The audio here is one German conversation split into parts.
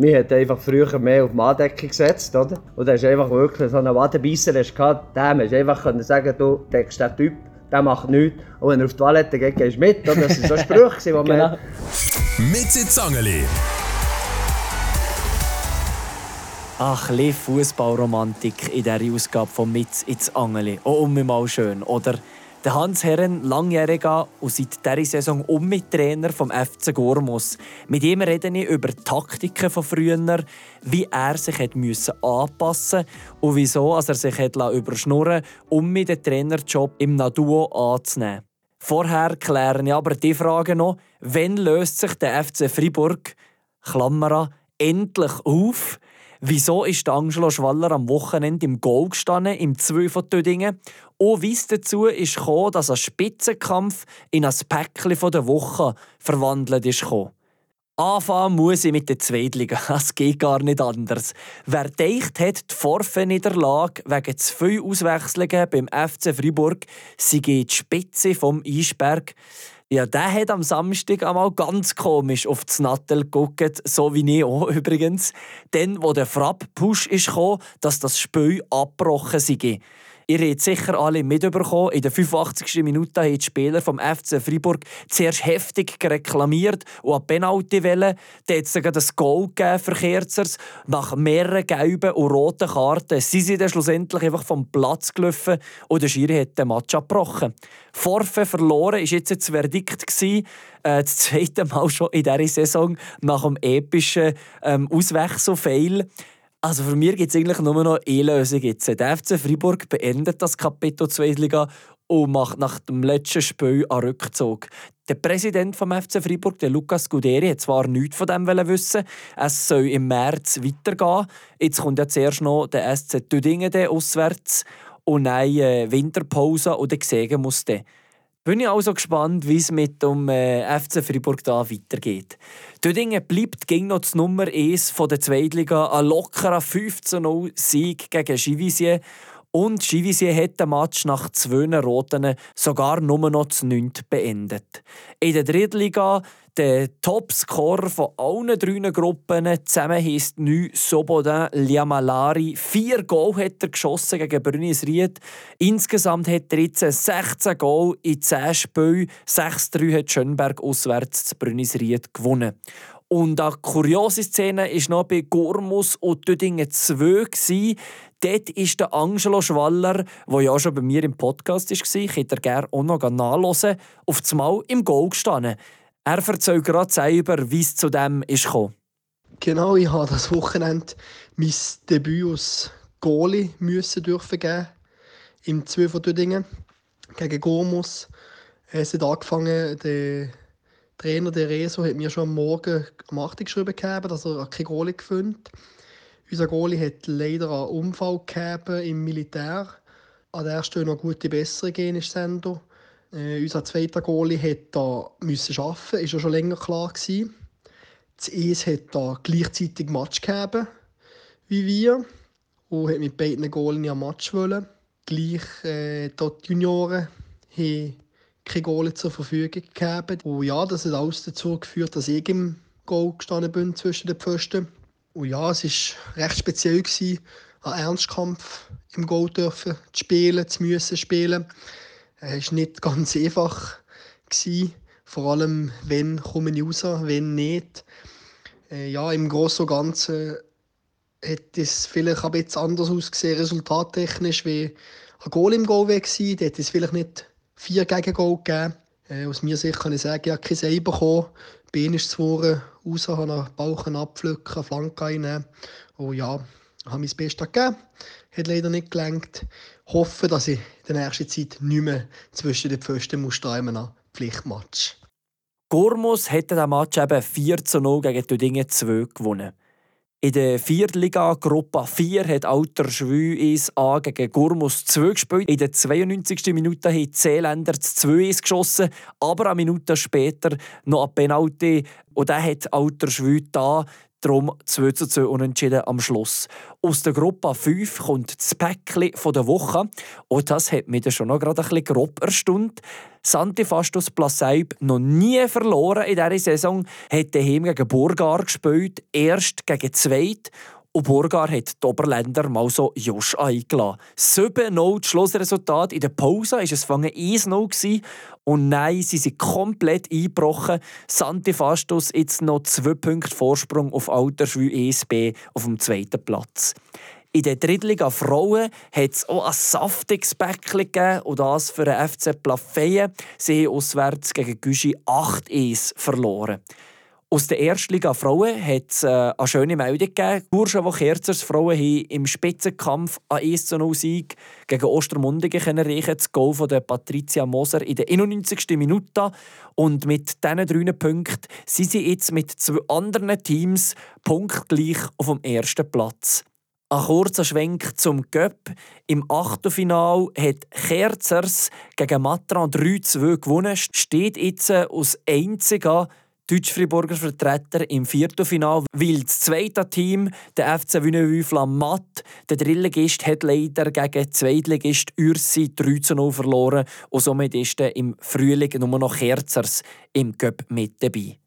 Man hat einfach früher mehr auf Manndecke gesetzt, oder? Und da hast du einfach wirklich so einen Wadenbeisser gehabt, dem hast du einfach können sagen, du deckst den Typ, der macht nichts. Und wenn er auf die Toilette geht, gehst du mit, oder? Das waren so Sprüche, die man... genau. Mit Zangeli. Ach, Fußballromantik in dieser Ausgabe von Mitz ins Angeli. Oh, um mal schön, oder? Der Hans Herren, langjähriger und seit dieser Saison Ummi-Trainer vom FC Gormus. Mit ihm rede ich über die Taktiken von früher, wie er sich hat anpassen und wieso er sich hat überschnurren um mit den Trainerjob im Naduo anzunehmen. Vorher klären ich aber die Frage noch, wann löst sich der FC Fribourg, Klammer endlich auf? Wieso ist Angelo Schwaller am Wochenende im Goal gestanden, im 2 von Tödingen? Wie es dazu ist gekommen, dass ein Spitzenkampf in ein Päckchen der Woche verwandelt ist. Anfangen muss ich mit den Zweitligen. Es geht gar nicht anders. Wer denkt hat, die Vorfeniederlage wegen zu viel Auswechslungen beim FC Freiburg sei die Spitze vom Eisberg, ja, der hat am Samstag einmal ganz komisch auf das Nattel geguckt, so wie ich auch übrigens. Dann, wo der Frapp-Push kam, dass das Spiel abgebrochen sei. Ihr habt sicher alle mitbekommen, in der 85. Minute haben die Spieler vom FC Freiburg zuerst heftig reklamiert und an Penalty wollen. Dann hat es sogar das Goal gegeben für Kerzers. Nach mehreren gelben und roten Karten sind sie dann schlussendlich einfach vom Platz gelaufen und der Schiri hat den Match abgebrochen. Forfe verloren war jetzt das Verdikt. Gewesen. Äh, das zweite Mal schon in dieser Saison nach dem epischen ähm, Auswechselfail. Also für mich gibt es eigentlich nur noch eine Lösung. Jetzt. Der FC Freiburg beendet das Kapitel 2 Liga und macht nach dem letzten Spiel einen Rückzug. Der Präsident vom FC Freiburg, der Lukas Guderi, hat zwar nichts von dem wissen. Es soll im März weitergehen. Jetzt kommt ja zuerst noch der SC Düdingen auswärts und eine äh, Winterpause und dann sehen muss der. Bin ich also gespannt, wie es mit dem äh, FC Freiburg da weitergeht. Dödingen bleibt gegen noch das Nummer 1 von der Zweitliga, ein lockerer 15-0-Sieg gegen Givisier. Und Givisier hat den Match nach zwei Roten sogar nur noch zu 9 beendet. In der Drittliga der Topscorer von allen drei Gruppen zusammen heisst Nü Sobodin Liamalari. Vier Goal hat er geschossen gegen Brünis Ried. Insgesamt hat er jetzt 16 Goal in 10 Spielen. 6-3 hat Schönberg auswärts zu Brünis Ried gewonnen. Und eine kuriose Szene war noch bei Gormus und Düdingen 2. Dort ist der Angelo Schwaller, der ja schon bei mir im Podcast war, ich hätte gerne auch noch nachhören, auf das Mal im Goal gestanden. Er erzählt gerade selber, wie es zu dem ist. Genau, ich habe das Wochenende mein Debüt als Goalie müssen dürfen geben im 2 von Düdingen gegen Gormus. Es hat angefangen, der Trainer der Reso hat mir schon am Morgen am 8. geschrieben, dass er kein Goalie gefunden Unser Goalie hat leider einen Unfall im Militär. An der Stelle noch gute Besserung in Sendo. Äh, unser zweiter Goalie musste da arbeiten, ist ja schon länger klar gewesen. Das ES hat da gleichzeitig Match gegeben wie wir und hat mit beiden Goalien ein Match wollen. Gleich äh, die Junioren haben keine Goalie zur Verfügung gegeben. Und ja, das hat alles dazu geführt, dass ich im Goal gestanden bin zwischen den Pfosten. Und ja, es war recht speziell, gewesen, einen Ernstkampf im Goal dürfen zu spielen, zu müssen spielen. Es war nicht ganz einfach. Gewesen. Vor allem, wenn komme ich raus, wenn nicht. Äh, ja, im Großen und Ganzen hätte es vielleicht ein bisschen anders ausgesehen, resultattechnisch, wie ein Goal im Goal war. Da hätte es vielleicht nicht vier Gegengol gegeben. Äh, aus mir Sicht kann ich sagen, ich habe kein Ei bekommen. Bein ist zu raus, habe einen Bauch abpflücken, eine Flanke einnehmen. Und ja, habe mein Bestes gegeben. Hat leider nicht gelangt hoffe, dass ich in der nächsten Zeit nicht mehr zwischen den Pfosten muss stehen muss, Pflichtmatch. Gormus hätte den Match eben 4 zu 0 gegen Tüdingen 2 gewonnen. In der Viertliga-Gruppe 4 hat Alter Schwü 1A gegen Gurmus 2 gespielt. In der 92. Minute haben die Seeländer 2 1 geschossen, aber eine Minute später noch ein Penalty. Und der hat Alter Schwü da Darum 2 zu 2 unentschieden am Schluss. Aus der Gruppe 5 kommt das Päckchen der Woche. Und das hat mich schon noch gerade ein bisschen grob erstaunt. Santifastus Plaseib noch nie verloren in dieser Saison, hat daheim gegen Burgar gespielt, erst gegen Zweit. Und Burgar hat die Oberländer mal so Josch eingeladen. 7-0 das Schlussresultat. In der Pause war es 1-0 und nein, sie sind komplett eingebrochen. Santifastus jetzt noch zwei Punkte Vorsprung auf Alterschwü ESB auf dem zweiten Platz. In der Drittliga Frauen hat es auch ein saftiges Bäckchen gegeben und das für den FC Plafeyen. Sie haben auswärts gegen Güschi 8-1 verloren. Aus der Erstliga Frauen hat es äh, eine schöne Meldung gegeben. Burschenwo Kerzers Frauen haben im Spitzenkampf an 1 0 Sieg gegen Ostermundigen erreichen. Das Goal von der Patricia Moser in der 91. Minute. Und mit diesen drei Punkten sind sie jetzt mit zwei anderen Teams punktgleich auf dem ersten Platz. Ein kurzer Schwenk zum Göpp. Im Achtelfinal hat Kerzers gegen Matran 3-2 gewonnen. Steht jetzt aus einziger Deutsch-Friburger Vertreter im Viertelfinal, weil das zweite Team, der FC Wünnewü Flammat, der Drittligist, hat leider gegen Zweitligist Ürsi 3 0 verloren und somit ist im Frühling nur noch Kerzers im Cup mit dabei.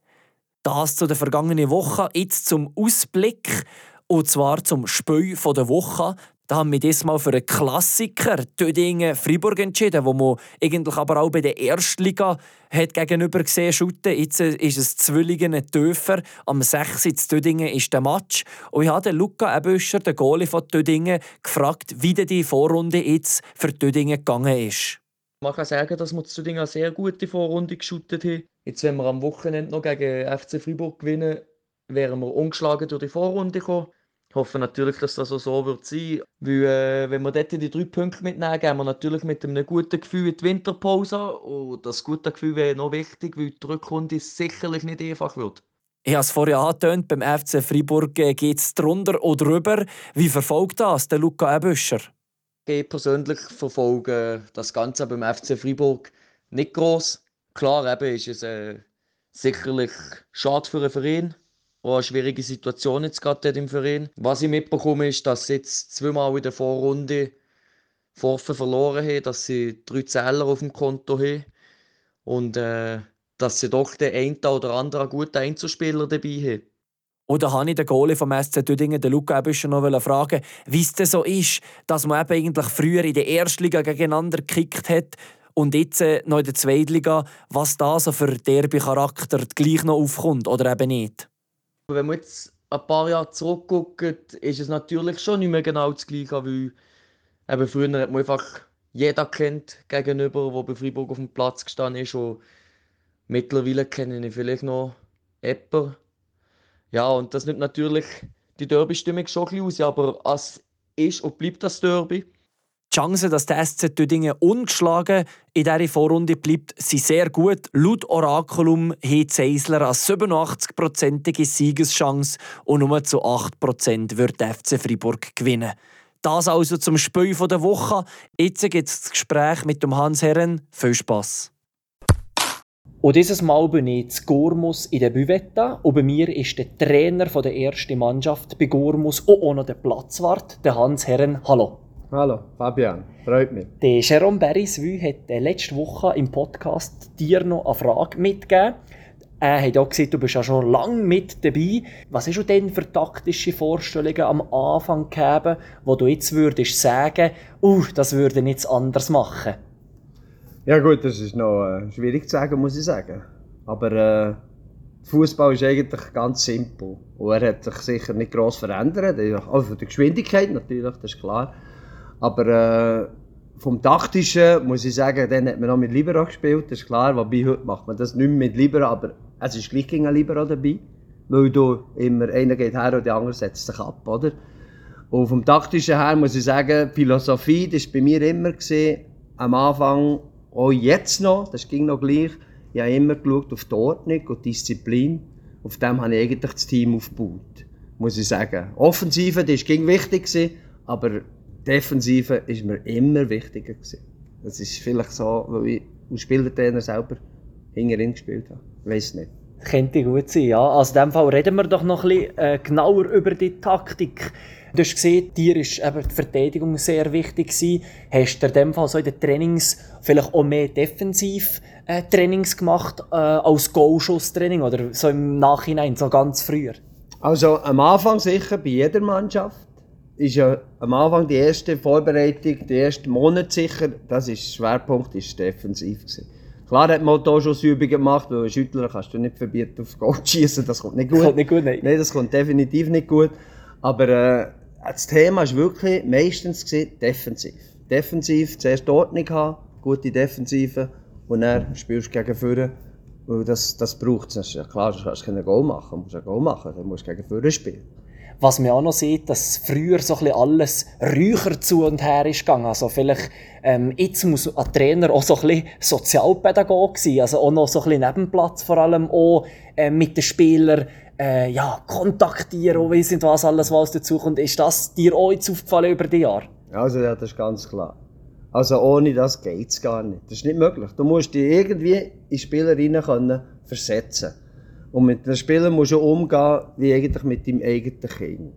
Das zu der vergangenen Woche, jetzt zum Ausblick und zwar zum Spiel der Woche. Da haben wir diesmal für einen Klassiker Tödingen Fribourg entschieden, wo man eigentlich aber auch bei der Erstliga hat gegenüber gesehen shooten. Jetzt ist es Zwillingen Töfer. Am 6. in Tödingen ist der Match. Und ich habe Luca Ebüscher, den Goalie von Tödingen, gefragt, wie die Vorrunde jetzt für Tödingen gegangen ist. Man kann sagen, dass wir zu Tödingen eine sehr gute Vorrunde geschootet haben. Jetzt, wenn wir am Wochenende noch gegen FC Fribourg gewinnen, wären wir ungeschlagen durch die Vorrunde gekommen. Ich hoffe natürlich, dass das auch so wird sein weil äh, wenn wir dort die drei Punkte mitnehmen, gehen wir natürlich mit einem guten Gefühl in die Winterpause und das gute Gefühl wäre noch wichtig, weil die Rückrunde sicherlich nicht einfach wird. Ich habe es vorhin angetönt, beim FC Freiburg äh, geht es drunter oder drüber. Wie verfolgt das der Luca Ebüscher? Ich persönlich verfolge das Ganze beim FC Freiburg nicht gross. Klar eben ist es äh, sicherlich schade für einen Verein, auch eine schwierige Situation jetzt gerade im Verein. Was ich mitbekomme, ist, dass sie jetzt zweimal in der Vorrunde Vorfen verloren haben, dass sie drei Zähler auf dem Konto haben und äh, dass sie doch den einen oder anderen guten Einzelspieler dabei haben. Oder habe ich den Goalie vom SC Tüdingen, den Luca Ebüscher, noch fragen, wie es denn so ist, dass man eben eigentlich früher in der Erstliga gegeneinander gekickt hat und jetzt äh, noch in der Zweitliga, was da so für Derby-Charakter gleich noch aufkommt oder eben nicht? Wenn man jetzt ein paar Jahre zurückguckt, ist es natürlich schon nicht mehr genau das Gleiche, weil eben früher hat man einfach jeder kennt gegenüber, der bei Freiburg auf dem Platz gestanden ist. Und mittlerweile kenne ich vielleicht noch Epper. Ja, und das nimmt natürlich die Derby-Stimmung schon ein bisschen aus, aber es ist und bleibt das Derby. Die Chancen, dass der SC Tüdingen ungeschlagen in dieser Vorrunde bleibt, sind sehr gut. Laut Oraculum hat Seisler eine 87-prozentige Siegeschance und nur zu 8% wird der FC Freiburg gewinnen. Das also zum Spiel der Woche. Jetzt gibt es das Gespräch mit dem Hans Herren. Viel Spass. Und dieses Mal bin ich zu Gormus in der Büvetta und bei mir ist der Trainer der ersten Mannschaft bei Gormus und auch noch der Platzwart, der Hans Herren. Hallo. Hallo, Fabian, freut mich. Der Jerome Beriswü hat letzte Woche im Podcast dir noch eine Frage mitgegeben. Er hat auch gesagt, du bist ja schon lange mit dabei. Was hast du denn für taktische Vorstellungen am Anfang gegeben, wo du jetzt würdest sagen, uh, das würde ich jetzt anders machen? Ja gut, das ist noch äh, schwierig zu sagen, muss ich sagen. Aber äh, Fußball ist eigentlich ganz simpel. Und er hat sich sicher nicht gross verändert. Also von der Geschwindigkeit natürlich, das ist klar. Aber äh, vom Taktischen muss ich sagen, dann hat man noch mit Libero gespielt, das ist klar. Wobei heute macht man das nicht mehr mit Libero, aber es ist gleich gegen ein Libero dabei. Weil du immer, einer geht her und der andere setzt sich ab, oder? Und vom Taktischen her muss ich sagen, Philosophie, das war bei mir immer gesehen, am Anfang, auch jetzt noch, das ging noch gleich, ich habe immer geschaut auf die Ordnung und die Disziplin. Auf dem habe ich eigentlich das Team aufgebaut, muss ich sagen. Offensive, das war wichtig, aber Defensive ist mir immer wichtiger gewesen. Das ist vielleicht so, weil ich als Spielertrainer selber hinterhin gespielt habe. Ich weiß nicht. Könnte gut sein, ja. Also in dem Fall reden wir doch noch ein bisschen äh, genauer über die Taktik. Du hast gesehen, dir ist eben die Verteidigung sehr wichtig gewesen. Hast du in dem Fall so in den Trainings vielleicht auch mehr Defensiv-Trainings gemacht äh, als Goalschuss-Training oder so im Nachhinein, so ganz früher? Also am Anfang sicher bei jeder Mannschaft ist ja am Anfang die erste Vorbereitung, die ersten Monate sicher, das ist Schwerpunkt ist defensiv gewesen. Klar hat man Torschussübungen gemacht, weil Schüttler kannst du nicht verbieten aufs Goal schießen, das kommt nicht gut. Kommt nicht gut, nein. Nein, das kommt definitiv nicht gut. Aber äh, das Thema war wirklich meistens gewesen, defensiv. Defensiv zuerst Ordnung haben, gute Defensive und dann spielst du gegen. Weil das, das braucht es. Ja klar, du kannst kein Goal machen, du musst ein Goal machen, dann musst du gegen vorne spielen. Was man auch noch sieht, dass früher so ein alles räucher zu und her ist gegangen. Also vielleicht, ähm, jetzt muss ein Trainer auch so ein Sozialpädagoge sein, also auch noch so ein Nebenplatz vor allem auch äh, mit den Spielern äh, ja, kontaktieren und weiss was alles, was dazu kommt. Ist das dir auch jetzt aufgefallen über die Jahre? Also ja, das ist ganz klar. Also ohne das geht es gar nicht. Das ist nicht möglich. Du musst dich irgendwie in die Spielerinnen können versetzen Und mit den Spielern musst du umgehen, wie eigentlich mit deinem eigenen Kind.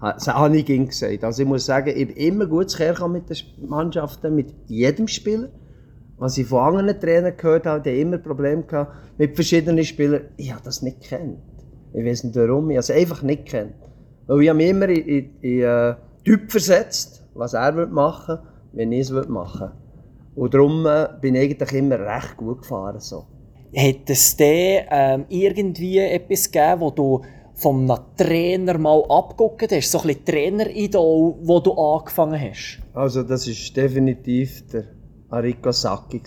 Das habe ich ihm gesagt. Also ich muss sagen, ich habe immer gut zu mit den Mannschaften, mit jedem Spieler. Was ich von anderen Trainern gehört habe, die immer Probleme gehabt mit verschiedenen Spielern. Ich habe das nicht kennt. Ich weiß nicht warum, ich habe es einfach nicht kennt. Weil ich habe mich immer in, in, in äh, Typ versetzt, was er machen würde, wenn ich es machen würde. Und darum äh, bin ich eigentlich immer recht gut gefahren. So. Hat es dir ähm, irgendwie etwas gegeben, wo du vom Trainer mal abgeguckt hast? So ein bisschen Traineridol, wo du angefangen hast? Also das ist definitiv der Arrigo Sacchi,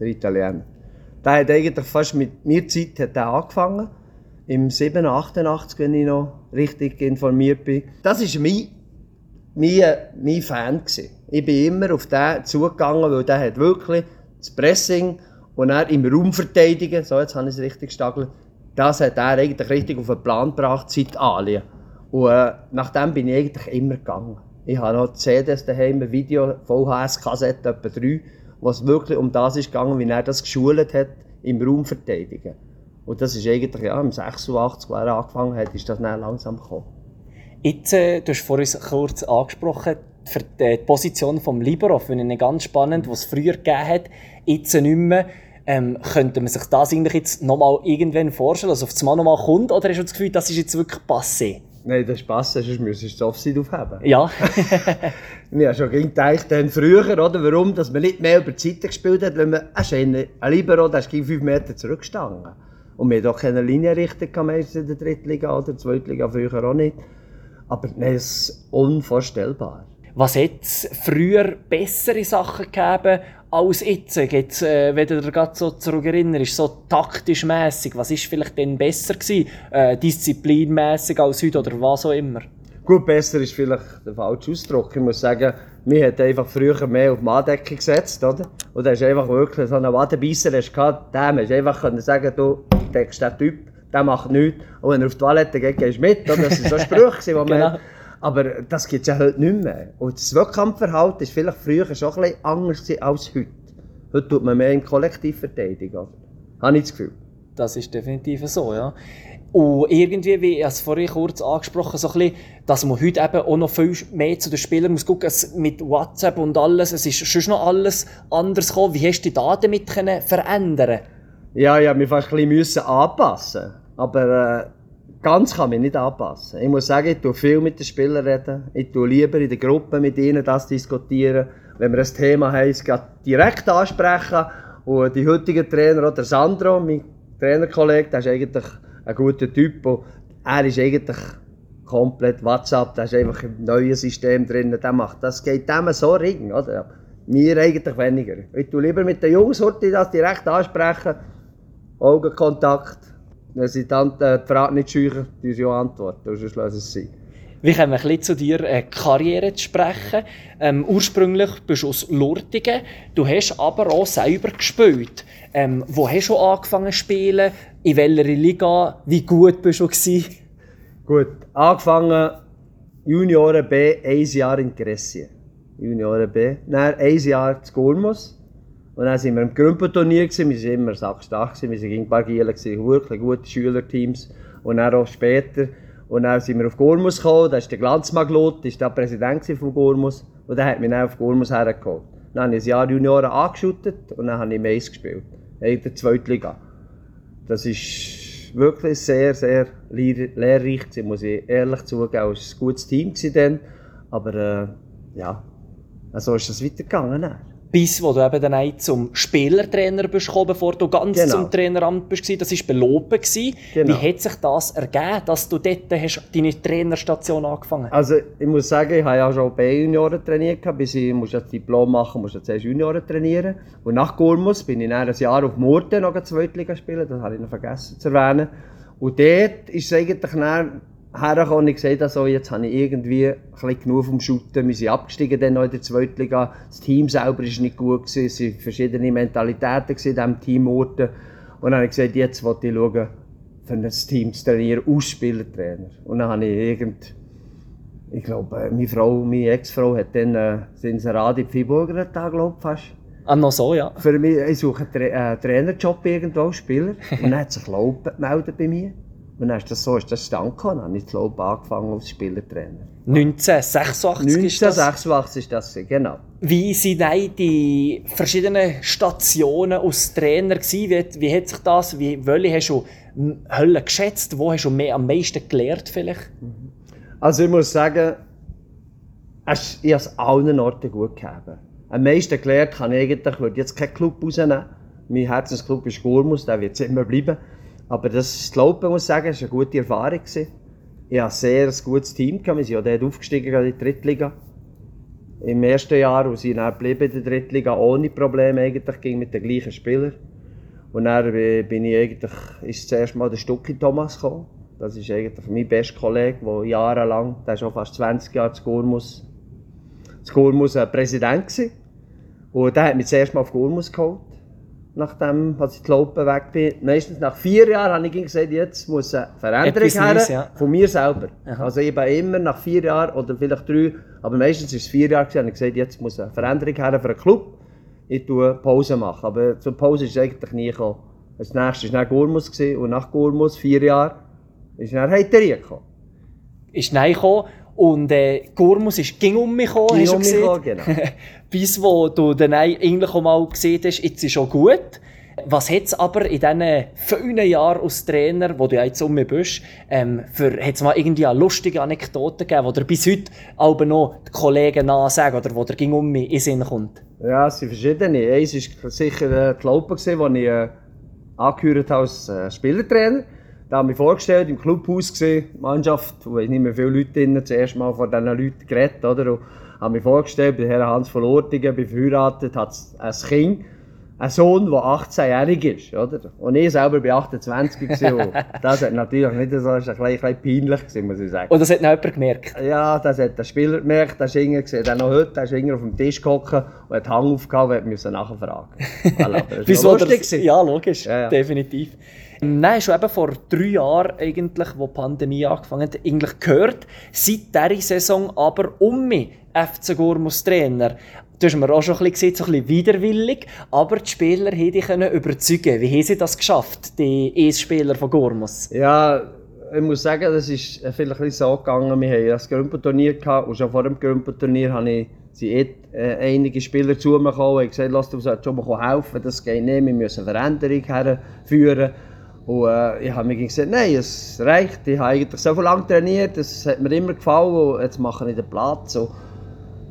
der Italiener. Der hat eigentlich fast mit mir Zeit hat er angefangen. Im 7, 88, wenn ich noch richtig informiert bin. Das war mein, mein, mein Fan. Gewesen. Ich bin immer auf den zugegangen, weil der hat wirklich das Pressing und er im Raum verteidigen, so jetzt habe ich es richtig gestagelt, das hat er eigentlich richtig auf den Plan gebracht seit Italien. Und äh, nach dem bin ich eigentlich immer gegangen. Ich habe noch CDs daheim, ein Video, VHS-Kassette, etwa drei, wo es wirklich um das ist gegangen, wie er das geschult hat, im Raum verteidigen. Und das ist eigentlich, ja, im 86, wo er angefangen hat, ist das dann langsam gekommen. Jetzt, äh, du hast vorhin kurz angesprochen, die Position des Libero finde ich ganz spannend, was es früher gegeben hat, jetzt nicht mehr. Ähm, könnte man sich das eigentlich jetzt nochmal irgendwann vorstellen, dass auf das Mal nochmal kommt, oder hast du das Gefühl, das ist jetzt wirklich passé? Nein, das ist passé, sonst müsstest du das Offside aufheben. Ja. Wir haben schon gedacht, dann früher, oder, warum dass man nicht mehr über die Seite gespielt hat, wenn man ein, ein Libero, der ist gegen 5 Meter zurückgestanden. Und wir hatten auch keine Linienrichter meistens in der Drittliga oder Zweitliga, früher auch nicht. Aber nein, es ist unvorstellbar. Was hat es früher bessere Sachen gegeben als jetzt? jetzt äh, wenn du dich gerade so zurückerinnerst, so taktisch mässig, was ist vielleicht denn besser gewesen? Äh, disziplinmässig als heute oder was auch immer? Gut, besser ist vielleicht der falsche Ausdruck. Ich muss sagen, wir hat einfach früher mehr auf die Manndeckung gesetzt, oder? Und da ist einfach wirklich so einen Wadenbeisser, hast gehabt, dem hast einfach können sagen, du deckst den Typ, der macht nichts. Und wenn er auf die Toilette geht, gehst du mit, oder? Das waren so Sprüche, die man Genau. Aber das gibt es ja heute nicht mehr. Und das Wettkampfverhalten war vielleicht früher schon ein bisschen anders als heute. Heute tut man mehr im Kollektiv verteidigen? Habe ich das Gefühl. Das ist definitiv so, ja. Und irgendwie, wie ich es vorhin kurz angesprochen so ein bisschen, dass man heute eben auch noch viel mehr zu den Spielern muss gucken, es mit WhatsApp und alles, es ist schon noch alles anders gekommen. Wie hast du dich da damit können verändern Ja, ja, wir fast ein bisschen müssen anpassen. Aber äh, ganz kann mich nicht anpassen. Ich muss sagen, ich tue viel mit den Spielern reden. Ich tue lieber in der Gruppe mit ihnen das diskutieren. Wenn wir ein Thema haben, es direkt ansprechen. Und die heutigen Trainer, auch der Sandro, mein Trainerkollege, der ist eigentlich ein guter Typ. Und er ist eigentlich komplett WhatsApp, der ist einfach im neuen System drin. Der macht, das geht dem so ring, oder? Mir eigentlich weniger. Ich tue lieber mit den Jungs heute das direkt ansprechen. Augenkontakt. Wenn sie dann äh, die Frage nicht scheuchen, tun sie auch antworten. Sonst lassen sie es sein. Wir kommen ein bisschen zu dir äh, Karriere zu sprechen. Ähm, ursprünglich bist du aus Lurtigen. Du hast aber auch selber gespielt. Ähm, wo hast du angefangen zu spielen? In welcher Liga? Wie gut bist du gewesen? Gut, angefangen Junioren B, ein Jahr in Gräsien. Junioren B. Dann ein Jahr zu Gurmus. Und dann waren wir im Grümpenturnier, wir waren immer sackstark, wir waren in Bargielen, wirklich gute Schülerteams. Und dann auch später. Und dann sind wir auf Gormus gekommen, da ist der Glanzmaglot, der Präsident von Gormus. Und der hat mich dann auf Gormus hergeholt. Dann habe ich ein Jahr Junioren angeschüttet und dann habe ich Mais gespielt. In der zweiten Liga. Das ist wirklich sehr, sehr lehrreich gewesen, muss ich ehrlich zugeben. Es war ein gutes Team dann, aber äh, ja, so ist es weitergegangen. Dann bis wo du eben dann auch zum Spielertrainer bist gekommen, bevor du ganz genau. zum Traineramt bist. Das war beloben. Genau. Wie hat sich das ergeben, dass du dort hast deine Trainerstation angefangen hast? Also ich muss sagen, ich habe ja schon B-Junioren trainiert, bis ich muss das Diplom machen musste, zuerst Junioren trainieren. Und nach Gurmus bin ich dann ein Jahr auf Murten noch Zweitliga spielen, das habe ich noch vergessen zu erwähnen. Und dort ist es eigentlich dann hergekommen und ich gesagt, also jetzt habe ich irgendwie ein genug vom Shooten. Wir sind abgestiegen dann noch in der zweiten Liga. Das Team selber war nicht gut. Gewesen. Es waren verschiedene Mentalitäten in diesem Team. Und dann habe ich gesagt, jetzt wollte ich schauen, für ein Team zu trainieren, Ausspielertrainer. Und dann habe ich irgend, ich glaube, meine Frau, meine Ex-Frau hat dann äh, Inserat in Freiburger da, glaube fast. Ah, noch so, ja. Für mich, ich suche einen Tra äh, Trainerjob irgendwo, Spieler. Und dann hat sich Laub gemeldet bei mir. Und dann ist das so ist das stand gekommen. Dann habe ich glaube angefangen als Spielertrainer. 1986 ist das? 1986 ist das, genau. Wie waren die verschiedenen Stationen als Trainer? Gewesen? Wie, wie hat sich das, wie, welche hast du Hölle geschätzt? Wo hast du mehr, am meisten gelernt vielleicht? Also ich muss sagen, ich habe es allen Orten gut gegeben. Am meisten gelernt kann ich eigentlich, ich würde jetzt keinen Club rausnehmen. Mein Herzensclub ist Gurmus, der wird es immer bleiben. Aber das Laupen, muss ich sagen, war eine gute Erfahrung. Gewesen. Ich hatte ein sehr gutes Team. Wir sind ja dort aufgestiegen in die Drittliga. Im ersten Jahr, und sind dann in der Drittliga ohne Probleme eigentlich, ging mit den gleichen Spielern. Und dann bin ich eigentlich, ist zuerst mal der Stucki Thomas gekommen. Das ist eigentlich mein bester Kollege, der jahrelang, der ist schon fast 20 Jahre zu Gurmus, zu Gurmus Präsident war. Und der hat mich zuerst mal auf Gurmus geholt nachdem als ich die Laupen weg bin. Meistens nach vier Jahren habe ich gesagt, jetzt muss eine Veränderung her ja. von mir selber. Aha. Also ich bin immer nach vier Jahren oder vielleicht drei, aber meistens ist es vier Jahre, habe ich gesagt, jetzt muss eine Veränderung her für einen Club. Ich tue Pause machen. Aber zur Pause ist es eigentlich nie gekommen. Das nächste war nach Gurmus und nach Gurmus, vier Jahre, ist dann Heiterie gekommen. Ist nein gekommen und äh, Gurmus ist ging um mich gekommen, hast du gesehen? Gekommen, genau. Bis wo du dann eigentlich auch mal gesehen hast, jetzt ist schon gut. Was hat es aber in diesen vielen Jahren als Trainer, wo du jetzt um mich bist, ähm, für, hat's mal irgendwie eine lustige Anekdote gegeben, wo dir bis heute aber noch die Kollegen nachsagen oder wo dir ging um mich in Sinn kommt? Ja, es sind verschiedene. Eins war sicher äh, die Laupe, als ich äh, angehört habe als äh, Spielertrainer. Da habe ich mir vorgestellt, im Clubhaus gesehen, Mannschaft, wo nicht mehr viele Leute drin, zuerst mal vor diesen Leuten geredet, oder? Und habe mir vorgestellt, bei Herrn Hans von Ortingen, bin verheiratet, hat ein Kind, ein Sohn, der 18-jährig ist, oder? Und ich selber bin 28 gewesen. das hat natürlich nicht so, das war ein bisschen, peinlich gewesen, muss ich sagen. Und das hat noch jemand gemerkt? Ja, das hat der Spieler gemerkt, der irgendwie gesehen, der noch heute, der irgendwie auf dem Tisch gehockt und hat Hang aufgehauen und musste nachfragen. Voilà, das war lustig. Ja, logisch, ja, ja. definitiv. Nein, schon eben vor drei Jahren, eigentlich, wo die Pandemie angefangen hat, eigentlich gehört. Seit dieser Saison aber um mich FC Gormus Trainer. Du hast mir auch schon ein bisschen gesehen, so ein bisschen widerwillig, aber die Spieler haben dich überzeugen Wie haben sie das geschafft, die E-Spieler von Gormus? Ja, ich muss sagen, das ist vielleicht ein so gegangen. Wir hatten das Grümpenturnier und schon vor dem Grümpenturnier habe sind eh, äh, einige Spieler zu mir gekommen und gesagt, lass du schon mal helfen, das geht nicht, wir müssen eine Veränderung herführen. Und äh, ich habe mir gesagt, nein, es reicht. Ich habe eigentlich so lange trainiert, es hat mir immer gefallen und jetzt mache ich den Platz. So.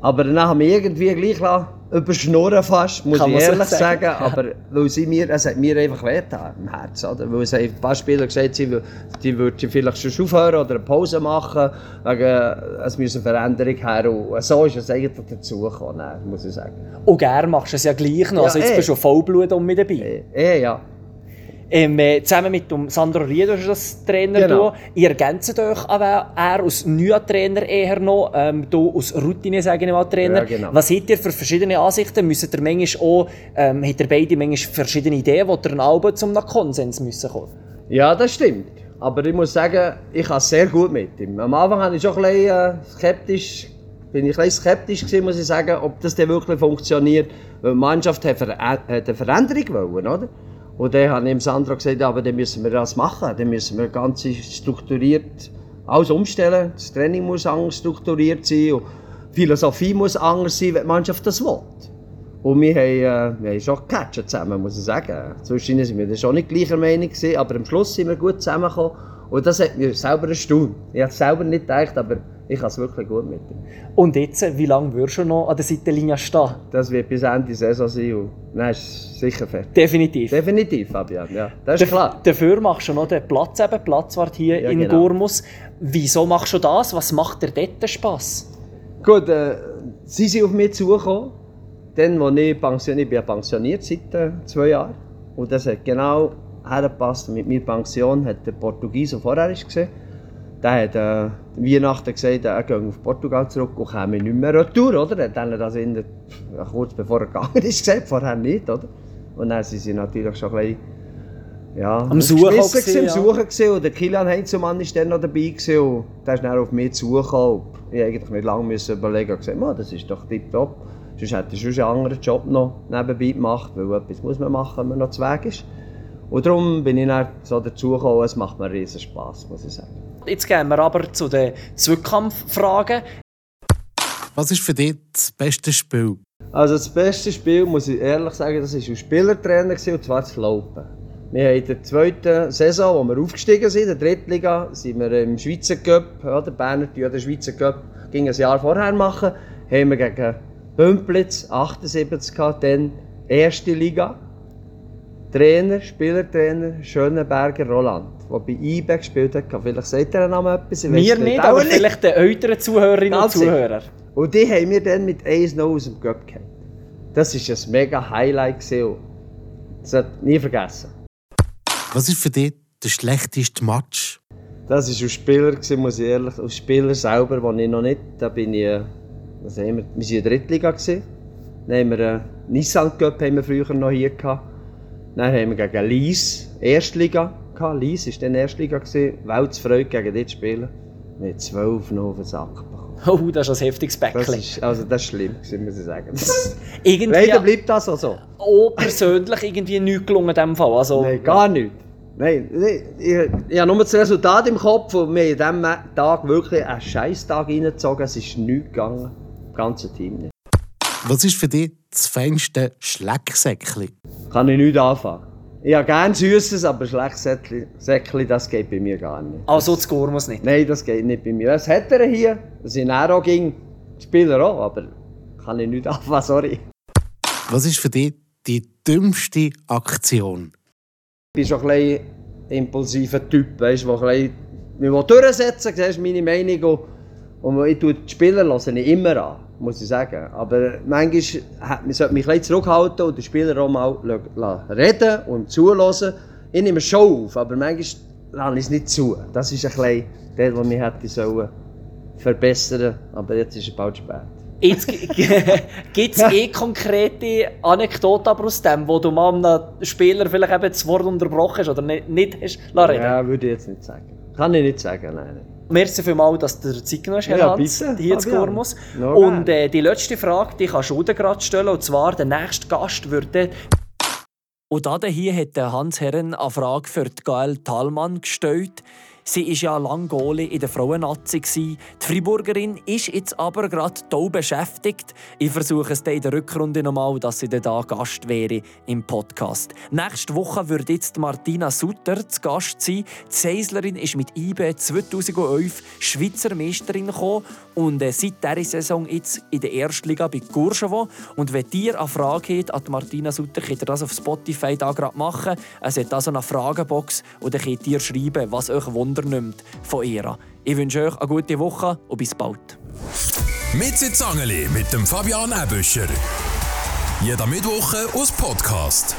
Aber dann haben wir irgendwie gleich überschnurren fast, muss Kann ich ehrlich so sagen. sagen. Aber weil sie mir, es hat mir einfach wehgetan im Herzen. Oder? Weil es ein paar Spieler gesagt haben, die würden vielleicht schon aufhören oder eine Pause machen, wegen es müssen Veränderung her. Und so ist es eigentlich dazu gekommen, muss ich sagen. Und gerne machst du es ja gleich noch. Ja, also jetzt eh. bist du Vollblut um mit dabei. Eh, eh ja. Ähm, äh, zusammen mit dem Sandro Riedo ist das Trainer. Genau. Ihr ergänzt euch aber er als neuer Trainer eher noch, ähm, du als Routine, sage ich mal, Trainer. Ja, genau. Was habt ihr für verschiedene Ansichten? Müssen ihr manchmal auch, ähm, habt ihr beide manchmal verschiedene Ideen, wo ihr Album zum Konsens müssen kommen? Ja, das stimmt. Aber ich muss sagen, ich kann sehr gut mit ihm. Am Anfang war ich schon ein bisschen äh, skeptisch bin ich ein skeptisch gewesen, muss ich sagen, ob das denn wirklich funktioniert. Weil die Mannschaft hat, ver hat eine Veränderung wollen, oder? Und dann habe ich dem Sandro gesagt, aber dann müssen wir das machen. Dann müssen wir ganz strukturiert alles umstellen. Das Training muss anders strukturiert sein und die Philosophie muss anders sein, wenn die Mannschaft das will. Und wir haben, äh, wir haben schon gecatcht zusammen, muss ich sagen. Zwischen sind wir schon nicht gleicher Meinung aber am Schluss sind wir gut zusammengekommen. Und das hat mir selber erstaunt. Ich habe es selber nicht gedacht, aber ich habe es wirklich gut mit ihm. Und jetzt, wie lange wirst du noch an der Seitenlinie stehen? Das wird bis Ende Saison sein und dann ist es sicher fertig. Definitiv. Definitiv, Fabian, ja. Das ist klar. Dafür machst du noch den Platz, eben, Platzwart hier Ja, in genau. Gurmus. Wieso machst du das? Was macht dir dort Spass? Gut, äh, sie sind auf mich zugekommen. Dann, als ich pensioniert ich bin pensioniert seit äh, zwei Jahren. Und das hat genau hergepasst. Mit meiner Pension hat der Portugies, der vorher war, der hat äh, Weihnachten gesagt, er gehe auf Portugal zurück und käme nicht mehr retour, oder? Er hat dann das in der, ja, kurz bevor er gegangen ist gesagt, vorher nicht, oder? Und dann sind sie natürlich schon ein bisschen ja, Am Suchen gewesen, am Suchen gewesen. Und der Kilian Heinzelmann war dann noch dabei gewesen, und der ist dann auf mich zugekommen. Ich musste eigentlich nicht lange müssen überlegen und gesagt, «Ma, das ist doch tipptopp. Sonst hätte ich schon einen anderen Job noch nebenbei gemacht, weil etwas muss man machen, wenn man noch zu Weg ist. Und darum bin ich dann so dazugekommen, es macht mir riesen Spass, muss ich sagen. Jetzt gehen wir aber zu den Zweikampffragen. Was ist für dich das beste Spiel? Also das beste Spiel, muss ich ehrlich sagen, das war als Spielertrainer, und zwar das Laufen. Wir haben in der zweiten Saison, wo wir aufgestiegen sind, in der Drittliga, sind wir im Schweizer Cup, ja, der Berner ja, den Schweizer Cup ging ein Jahr vorher machen, haben wir gegen Bümplitz 78 gehabt, dann erste Liga. Trainer, Spielertrainer, Schönenberger Roland, der bei IBE gespielt hat. Vielleicht sagt er den Namen etwas. es nicht, aber vielleicht den älteren Zuhörerinnen und. Zuhörer. Und die haben wir dann mit 1-0 aus dem Cup gehabt. Das war ein mega Highlight. gewesen Das hat nie vergessen. Was ist für dich der schlechteste Match? Das war als Spieler, gewesen, muss ich ehrlich Als Spieler selber, wo ich noch nicht. Da bin ich. äh, Was haben wir? Wir waren in der Drittliga. gewesen. Dann haben wir einen Nissan Cup haben wir früher noch hier gehabt. Dann haben wir gegen Lies Erstliga gehabt. Lies war dann Erstliga. Weltsfreude gegen zu spielen. Wir haben 12 noch auf den Sack bekommen. Oh, das ist ein heftiges Das Päckchen. ist, also das ist schlimm, muss ich sagen. Das, Irgendwie leider bleibt das auch so. auch persönlich irgendwie nichts gelungen in diesem Fall. Also, Nein, gar nicht. Nein, nein, ich, ich habe nur das Resultat im Kopf und wir haben an diesem Tag wirklich einen Scheißtag reingezogen. Es ist nichts gegangen. Das ganze Team nicht. Was ist für dich das feinste Schlecksäckli? Kann ich nicht anfangen. Ich habe gerne Süßes, aber Schlecksäckli, das geht bei mir gar nicht. Also das Gurmus nicht. Nein, das geht nicht bei mir. Das hat er hier. Das sind auch ging. Die Spieler auch, aber kann ich nicht anfangen, sorry. Was ist für dich die dümmste Aktion? Ich bin schon ein bisschen impulsiver Typ, weißt du, der ein bisschen, ich will durchsetzen, siehst du meine Meinung und, und ich tue die Spieler höre ich immer an, muss ich sagen. Aber manchmal man sollte mich ein zurückhalten und den Spieler auch mal reden und zulassen. Ich nehme es schon auf, aber manchmal lasse ich es nicht zu. Das ist ein bisschen der, was mich hätte sollen verbessern aber jetzt ist es bald spät. Jetzt gibt es eh konkrete Anekdoten aber aus dem, wo du mal einem Spieler vielleicht eben das Wort unterbrochen hast oder nicht, nicht hast reden. Ja, würde ich jetzt nicht sagen. Kann ich nicht sagen, nein. Merci vielmals, dass du Zeit genommen hast, Herr Ja, Hans, bitte, hier zu. Gurmus. Noch Und äh, die letzte Frage, die kannst du dir gerade stellen, und zwar, der nächste Gast würde... Und da hier hat der Hans Herren eine Frage für die Gael Thalmann gestellt. Sie war ja lange Goalie in der Frauennazi. Die Freiburgerin ist jetzt aber gerade hier beschäftigt. Ich versuche es dann in der Rückrunde nochmal, dass sie dann da Gast wäre im Podcast. Nächste Woche wird jetzt Martina Sutter zu Gast sein. Die Seislerin ist mit IB 2011 Schweizer Meisterin gekommen und äh, seit dieser Saison jetzt in der Erstliga bei Courchevo. Und wenn ihr eine Frage habt an Martina Sutter, könnt ihr das auf Spotify da gerade machen. Es hat so eine Fragebox und dann könnt ihr schreiben, was euch Wunder nimmt von ihr. Ich wünsche euch eine gute Woche und bis bald. Mit Zangeli mit dem Fabian Ebüscher. Jeder Mittwoch aus Podcast.